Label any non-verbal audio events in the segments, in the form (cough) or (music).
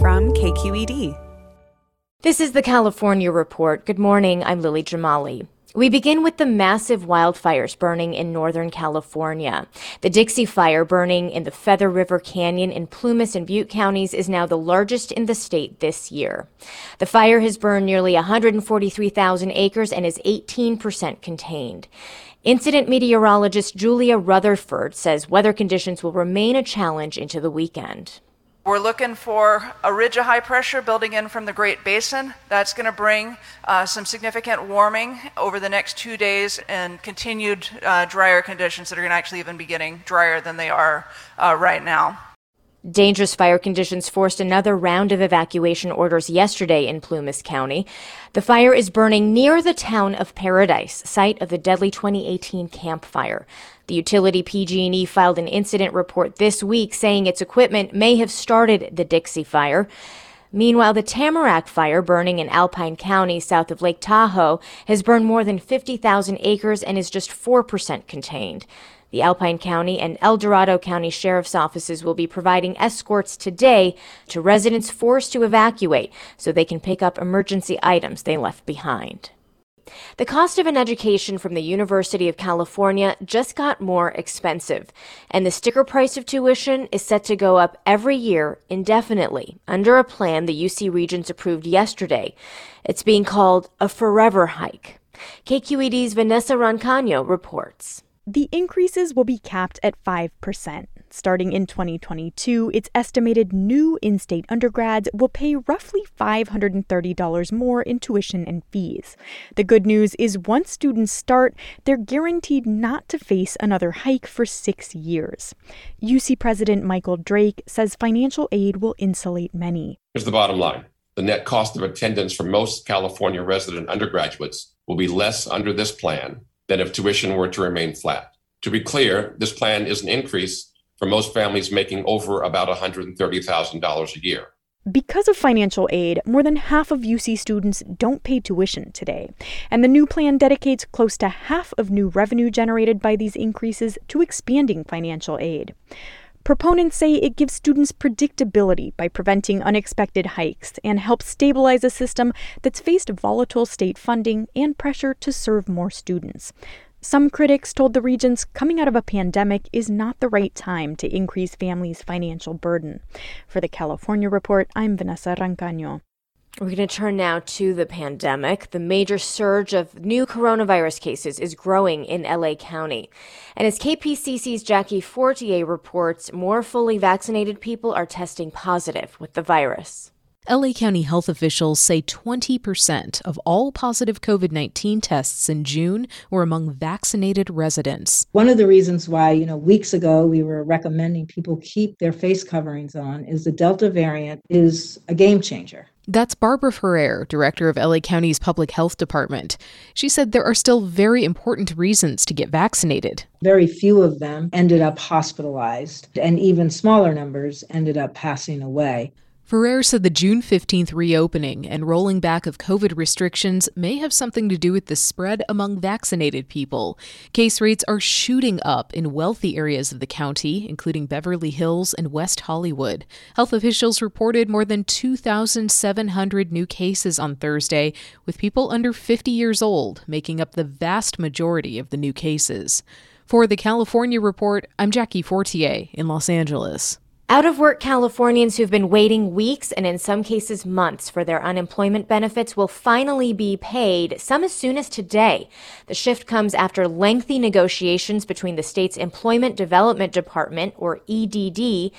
From KQED. This is the California Report. Good morning. I'm Lily Jamali. We begin with the massive wildfires burning in Northern California. The Dixie Fire burning in the Feather River Canyon in Plumas and Butte counties is now the largest in the state this year. The fire has burned nearly 143,000 acres and is 18% contained. Incident meteorologist Julia Rutherford says weather conditions will remain a challenge into the weekend. We're looking for a ridge of high pressure building in from the Great Basin. That's going to bring uh, some significant warming over the next two days and continued uh, drier conditions that are going to actually even be getting drier than they are uh, right now. Dangerous fire conditions forced another round of evacuation orders yesterday in Plumas County. The fire is burning near the town of Paradise, site of the deadly 2018 Camp Fire. The utility PG&E filed an incident report this week saying its equipment may have started the Dixie Fire. Meanwhile, the Tamarack fire burning in Alpine County south of Lake Tahoe has burned more than 50,000 acres and is just 4% contained. The Alpine County and El Dorado County Sheriff's offices will be providing escorts today to residents forced to evacuate so they can pick up emergency items they left behind. The cost of an education from the University of California just got more expensive, and the sticker price of tuition is set to go up every year indefinitely under a plan the UC Regents approved yesterday. It's being called a forever hike. KQED's Vanessa Rancaño reports. The increases will be capped at 5%. Starting in 2022, it's estimated new in state undergrads will pay roughly $530 more in tuition and fees. The good news is once students start, they're guaranteed not to face another hike for six years. UC President Michael Drake says financial aid will insulate many. Here's the bottom line the net cost of attendance for most California resident undergraduates will be less under this plan than if tuition were to remain flat. To be clear, this plan is an increase for most families making over about $130,000 a year. Because of financial aid, more than half of UC students don't pay tuition today, and the new plan dedicates close to half of new revenue generated by these increases to expanding financial aid. Proponents say it gives students predictability by preventing unexpected hikes and helps stabilize a system that's faced volatile state funding and pressure to serve more students. Some critics told the Regents coming out of a pandemic is not the right time to increase families' financial burden. For the California Report, I'm Vanessa Rancaño. We're going to turn now to the pandemic. The major surge of new coronavirus cases is growing in LA County. And as KPCC's Jackie Fortier reports, more fully vaccinated people are testing positive with the virus. LA County health officials say 20% of all positive COVID 19 tests in June were among vaccinated residents. One of the reasons why, you know, weeks ago we were recommending people keep their face coverings on is the Delta variant is a game changer. That's Barbara Ferrer, director of LA County's Public Health Department. She said there are still very important reasons to get vaccinated. Very few of them ended up hospitalized, and even smaller numbers ended up passing away. Ferrer said the June 15th reopening and rolling back of COVID restrictions may have something to do with the spread among vaccinated people. Case rates are shooting up in wealthy areas of the county, including Beverly Hills and West Hollywood. Health officials reported more than 2,700 new cases on Thursday, with people under 50 years old making up the vast majority of the new cases. For the California Report, I'm Jackie Fortier in Los Angeles. Out of work Californians who've been waiting weeks and in some cases months for their unemployment benefits will finally be paid, some as soon as today. The shift comes after lengthy negotiations between the state's Employment Development Department, or EDD,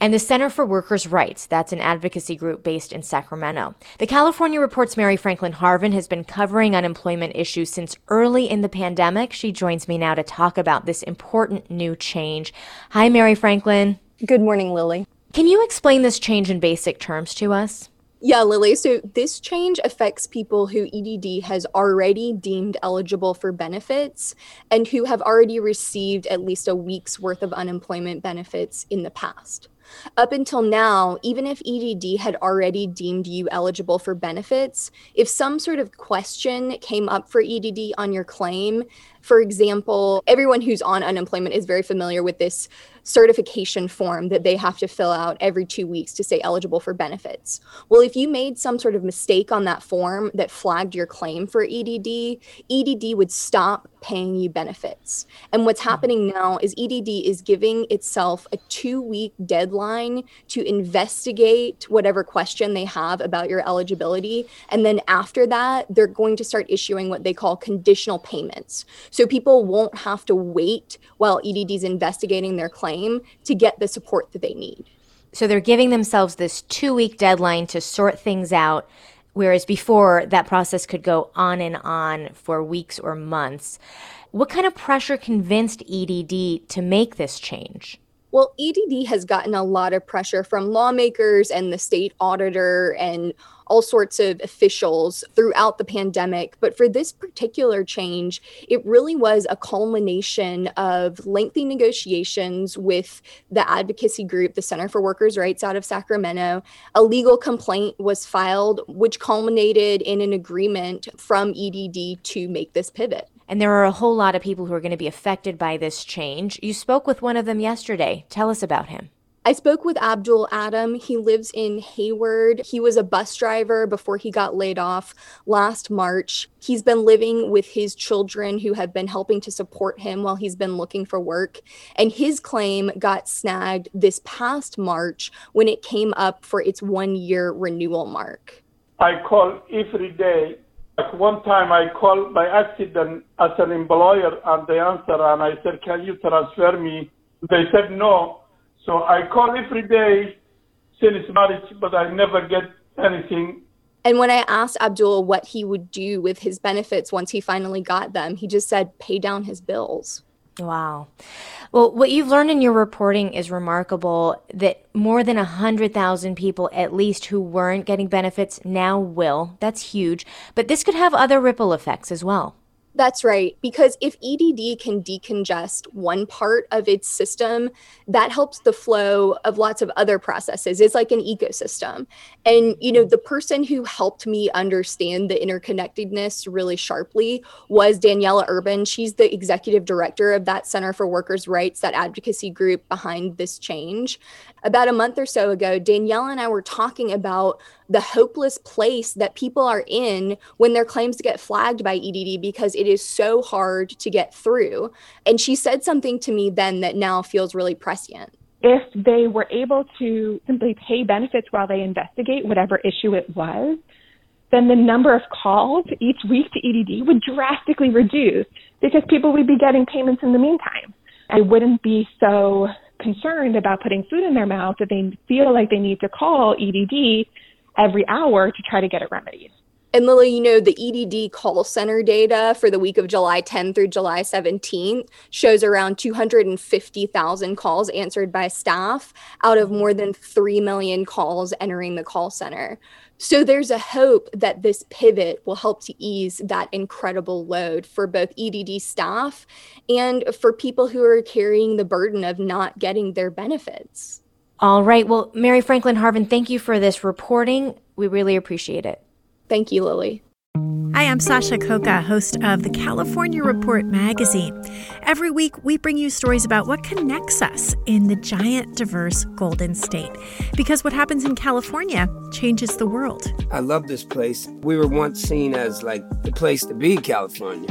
and the Center for Workers' Rights. That's an advocacy group based in Sacramento. The California Report's Mary Franklin Harvin has been covering unemployment issues since early in the pandemic. She joins me now to talk about this important new change. Hi, Mary Franklin. Good morning, Lily. Can you explain this change in basic terms to us? Yeah, Lily. So this change affects people who EDD has already deemed eligible for benefits and who have already received at least a week's worth of unemployment benefits in the past. Up until now, even if EDD had already deemed you eligible for benefits, if some sort of question came up for EDD on your claim, for example, everyone who's on unemployment is very familiar with this certification form that they have to fill out every two weeks to stay eligible for benefits. Well, if you made some sort of mistake on that form that flagged your claim for EDD, EDD would stop paying you benefits. And what's hmm. happening now is EDD is giving itself a two week deadline to investigate whatever question they have about your eligibility. And then after that, they're going to start issuing what they call conditional payments. So people won't have to wait while EDD is investigating their claim to get the support that they need. So they're giving themselves this two week deadline to sort things out Whereas before, that process could go on and on for weeks or months. What kind of pressure convinced EDD to make this change? Well, EDD has gotten a lot of pressure from lawmakers and the state auditor and all sorts of officials throughout the pandemic. But for this particular change, it really was a culmination of lengthy negotiations with the advocacy group, the Center for Workers' Rights out of Sacramento. A legal complaint was filed, which culminated in an agreement from EDD to make this pivot. And there are a whole lot of people who are going to be affected by this change. You spoke with one of them yesterday. Tell us about him. I spoke with Abdul Adam. He lives in Hayward. He was a bus driver before he got laid off last March. He's been living with his children who have been helping to support him while he's been looking for work. And his claim got snagged this past March when it came up for its one year renewal mark. I call every day. Like one time I called by accident as an employer and they answered and I said, Can you transfer me? They said no so I call every day since marriage, but I never get anything. And when I asked Abdul what he would do with his benefits once he finally got them, he just said pay down his bills. Wow. Well, what you've learned in your reporting is remarkable that more than 100,000 people, at least, who weren't getting benefits now will. That's huge. But this could have other ripple effects as well. That's right. Because if EDD can decongest one part of its system, that helps the flow of lots of other processes. It's like an ecosystem. And, you know, the person who helped me understand the interconnectedness really sharply was Daniela Urban. She's the executive director of that Center for Workers' Rights, that advocacy group behind this change. About a month or so ago, Daniela and I were talking about the hopeless place that people are in when their claims get flagged by EDD because it is so hard to get through. And she said something to me then that now feels really prescient. If they were able to simply pay benefits while they investigate whatever issue it was, then the number of calls each week to EDD would drastically reduce because people would be getting payments in the meantime. I wouldn't be so concerned about putting food in their mouth that they feel like they need to call EDD every hour to try to get it remedied. And Lily, you know, the EDD call center data for the week of July 10 through July 17 shows around 250,000 calls answered by staff out of more than 3 million calls entering the call center. So there's a hope that this pivot will help to ease that incredible load for both EDD staff and for people who are carrying the burden of not getting their benefits. All right. Well, Mary Franklin Harvin, thank you for this reporting. We really appreciate it. Thank you, Lily. Hi, I'm Sasha Khokha, host of the California Report magazine. Every week, we bring you stories about what connects us in the giant, diverse Golden State. Because what happens in California changes the world. I love this place. We were once seen as like the place to be, California.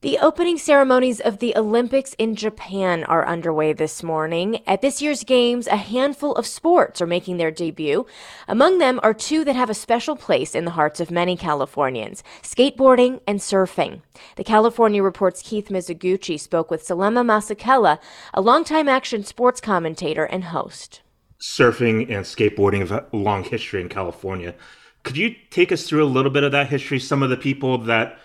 The opening ceremonies of the Olympics in Japan are underway this morning. At this year's Games, a handful of sports are making their debut. Among them are two that have a special place in the hearts of many Californians skateboarding and surfing. The California Report's Keith Mizuguchi spoke with Selema Masekela, a longtime action sports commentator and host. Surfing and skateboarding have a long history in California. Could you take us through a little bit of that history? Some of the people that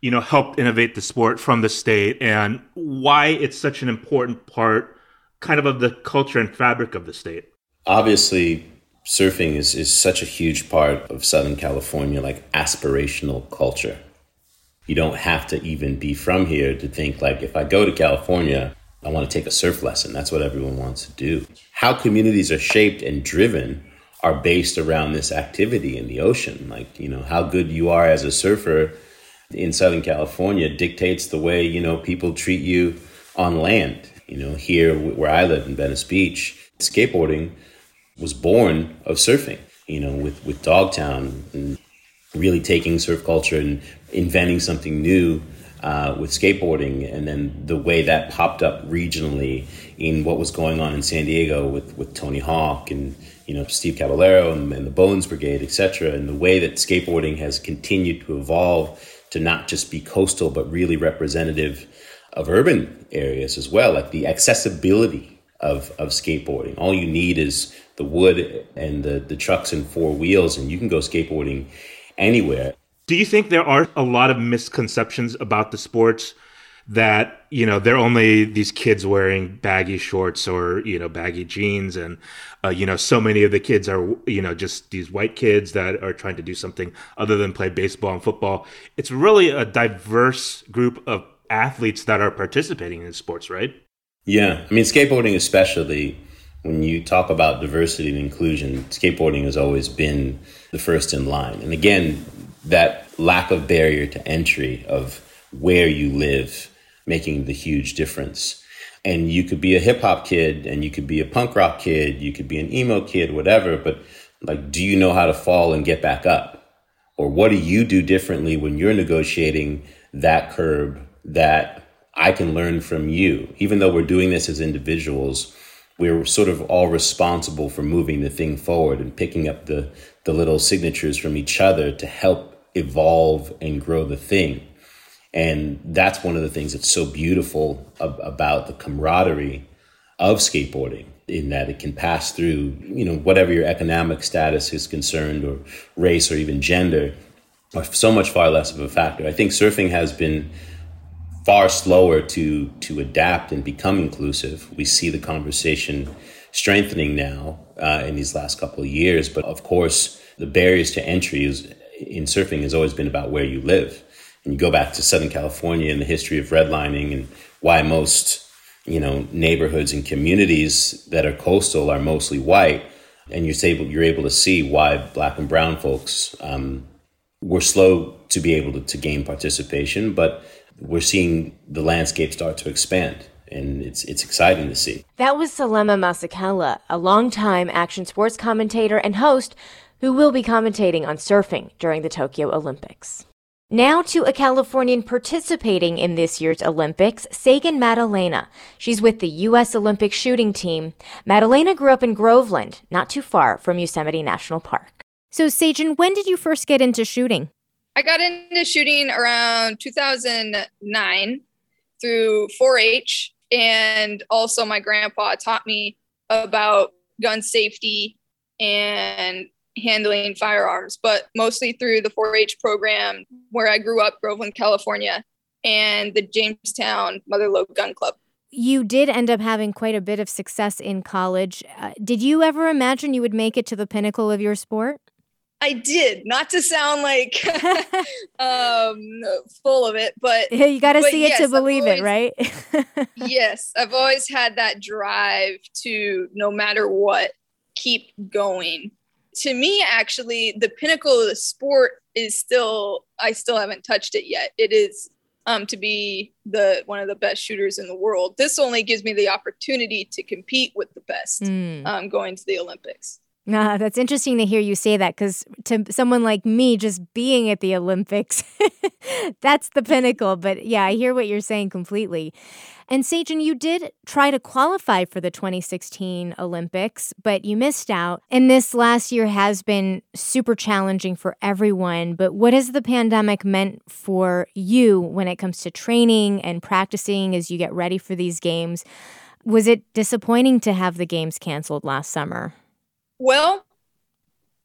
you know, helped innovate the sport from the state and why it's such an important part kind of of the culture and fabric of the state. Obviously, surfing is, is such a huge part of Southern California, like aspirational culture. You don't have to even be from here to think like if I go to California, I want to take a surf lesson. That's what everyone wants to do. How communities are shaped and driven are based around this activity in the ocean. Like, you know, how good you are as a surfer in Southern California dictates the way, you know, people treat you on land. You know, here where I live in Venice Beach, skateboarding was born of surfing, you know, with, with Dogtown and really taking surf culture and inventing something new uh, with skateboarding, and then the way that popped up regionally in what was going on in San Diego with, with Tony Hawk and you know Steve Caballero and, and the Bones Brigade, etc., and the way that skateboarding has continued to evolve to not just be coastal, but really representative of urban areas as well, like the accessibility of, of skateboarding. All you need is the wood and the, the trucks and four wheels, and you can go skateboarding anywhere. Do you think there are a lot of misconceptions about the sports that you know they're only these kids wearing baggy shorts or you know baggy jeans. And uh, you know so many of the kids are you know just these white kids that are trying to do something other than play baseball and football. It's really a diverse group of athletes that are participating in sports right? Yeah. I mean skateboarding especially when you talk about diversity and inclusion skateboarding has always been the first in line. And again that lack of barrier to entry of where you live making the huge difference. And you could be a hip hop kid and you could be a punk rock kid, you could be an emo kid, whatever, but like, do you know how to fall and get back up? Or what do you do differently when you're negotiating that curb that I can learn from you? Even though we're doing this as individuals, we're sort of all responsible for moving the thing forward and picking up the, the little signatures from each other to help evolve and grow the thing. And that's one of the things that's so beautiful ab- about the camaraderie of skateboarding in that it can pass through, you know, whatever your economic status is concerned or race or even gender are so much far less of a factor. I think surfing has been far slower to to adapt and become inclusive. We see the conversation strengthening now uh, in these last couple of years, but of course, the barriers to entry is in surfing has always been about where you live and you go back to Southern California and the history of redlining and why most you know neighborhoods and communities that are coastal are mostly white, and you're able you're able to see why black and brown folks um, were slow to be able to, to gain participation, but we're seeing the landscape start to expand and it's it's exciting to see. That was Selema Masekela, a longtime action sports commentator and host who will be commentating on surfing during the Tokyo Olympics. Now to a Californian participating in this year's Olympics, Sagan Maddalena. She's with the U.S. Olympic shooting team. Maddalena grew up in Groveland, not too far from Yosemite National Park. So, Sagan, when did you first get into shooting? I got into shooting around 2009 through 4 H. And also, my grandpa taught me about gun safety and handling firearms, but mostly through the 4 H program where I grew up, Groveland, California, and the Jamestown Mother Lode Gun Club. You did end up having quite a bit of success in college. Uh, did you ever imagine you would make it to the pinnacle of your sport? I did, not to sound like (laughs) um, full of it, but (laughs) you got to see yes, it to believe always, it, right? (laughs) yes, I've always had that drive to, no matter what, keep going to me actually the pinnacle of the sport is still i still haven't touched it yet. It is um, to be the one of the best shooters in the world. This only gives me the opportunity to compete with the best mm. um, going to the olympics Nah, that's interesting to hear you say that because to someone like me, just being at the Olympics, (laughs) that's the pinnacle. But yeah, I hear what you're saying completely. And Sagan, you did try to qualify for the 2016 Olympics, but you missed out. And this last year has been super challenging for everyone. But what has the pandemic meant for you when it comes to training and practicing as you get ready for these games? Was it disappointing to have the games canceled last summer? Well,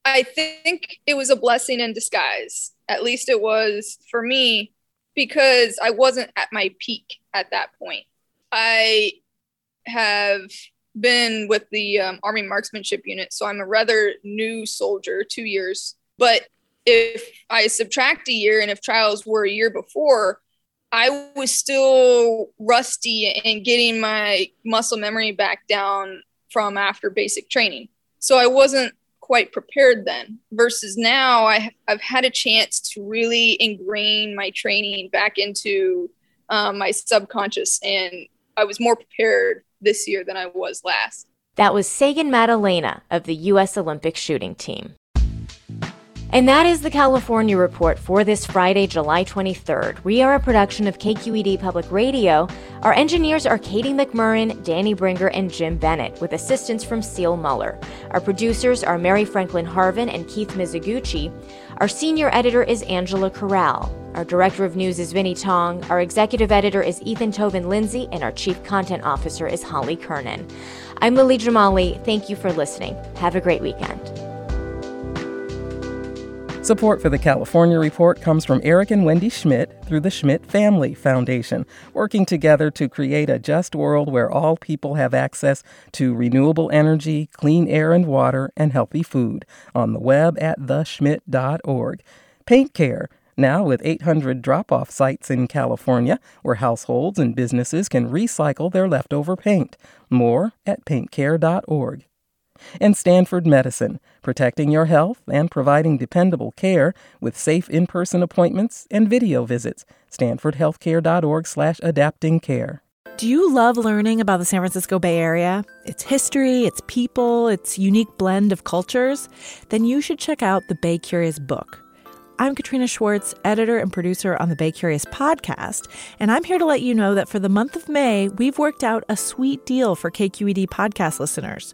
I think it was a blessing in disguise. At least it was for me because I wasn't at my peak at that point. I have been with the um, Army Marksmanship Unit, so I'm a rather new soldier, two years. But if I subtract a year and if trials were a year before, I was still rusty and getting my muscle memory back down from after basic training. So I wasn't quite prepared then versus now I, I've had a chance to really ingrain my training back into um, my subconscious and I was more prepared this year than I was last. That was Sagan Maddalena of the U.S. Olympic shooting team. And that is the California Report for this Friday, July 23rd. We are a production of KQED Public Radio. Our engineers are Katie McMurrin, Danny Bringer, and Jim Bennett, with assistance from Seal Muller. Our producers are Mary Franklin Harvin and Keith Mizuguchi. Our senior editor is Angela Corral. Our director of news is Vinnee Tong. Our executive editor is Ethan Toven-Lindsey, and our chief content officer is Holly Kernan. I'm Lily Jamali. Thank you for listening. Have a great weekend. Support for the California Report comes from Eric and Wendy Schmidt through the Schmidt Family Foundation, working together to create a just world where all people have access to renewable energy, clean air and water, and healthy food. On the web at theschmidt.org. Paint Care, now with 800 drop off sites in California where households and businesses can recycle their leftover paint. More at paintcare.org and Stanford Medicine, protecting your health and providing dependable care with safe in-person appointments and video visits. stanfordhealthcare.org/adaptingcare. Do you love learning about the San Francisco Bay Area? Its history, its people, its unique blend of cultures? Then you should check out the Bay Curious book. I'm Katrina Schwartz, editor and producer on the Bay Curious podcast, and I'm here to let you know that for the month of May, we've worked out a sweet deal for KQED podcast listeners.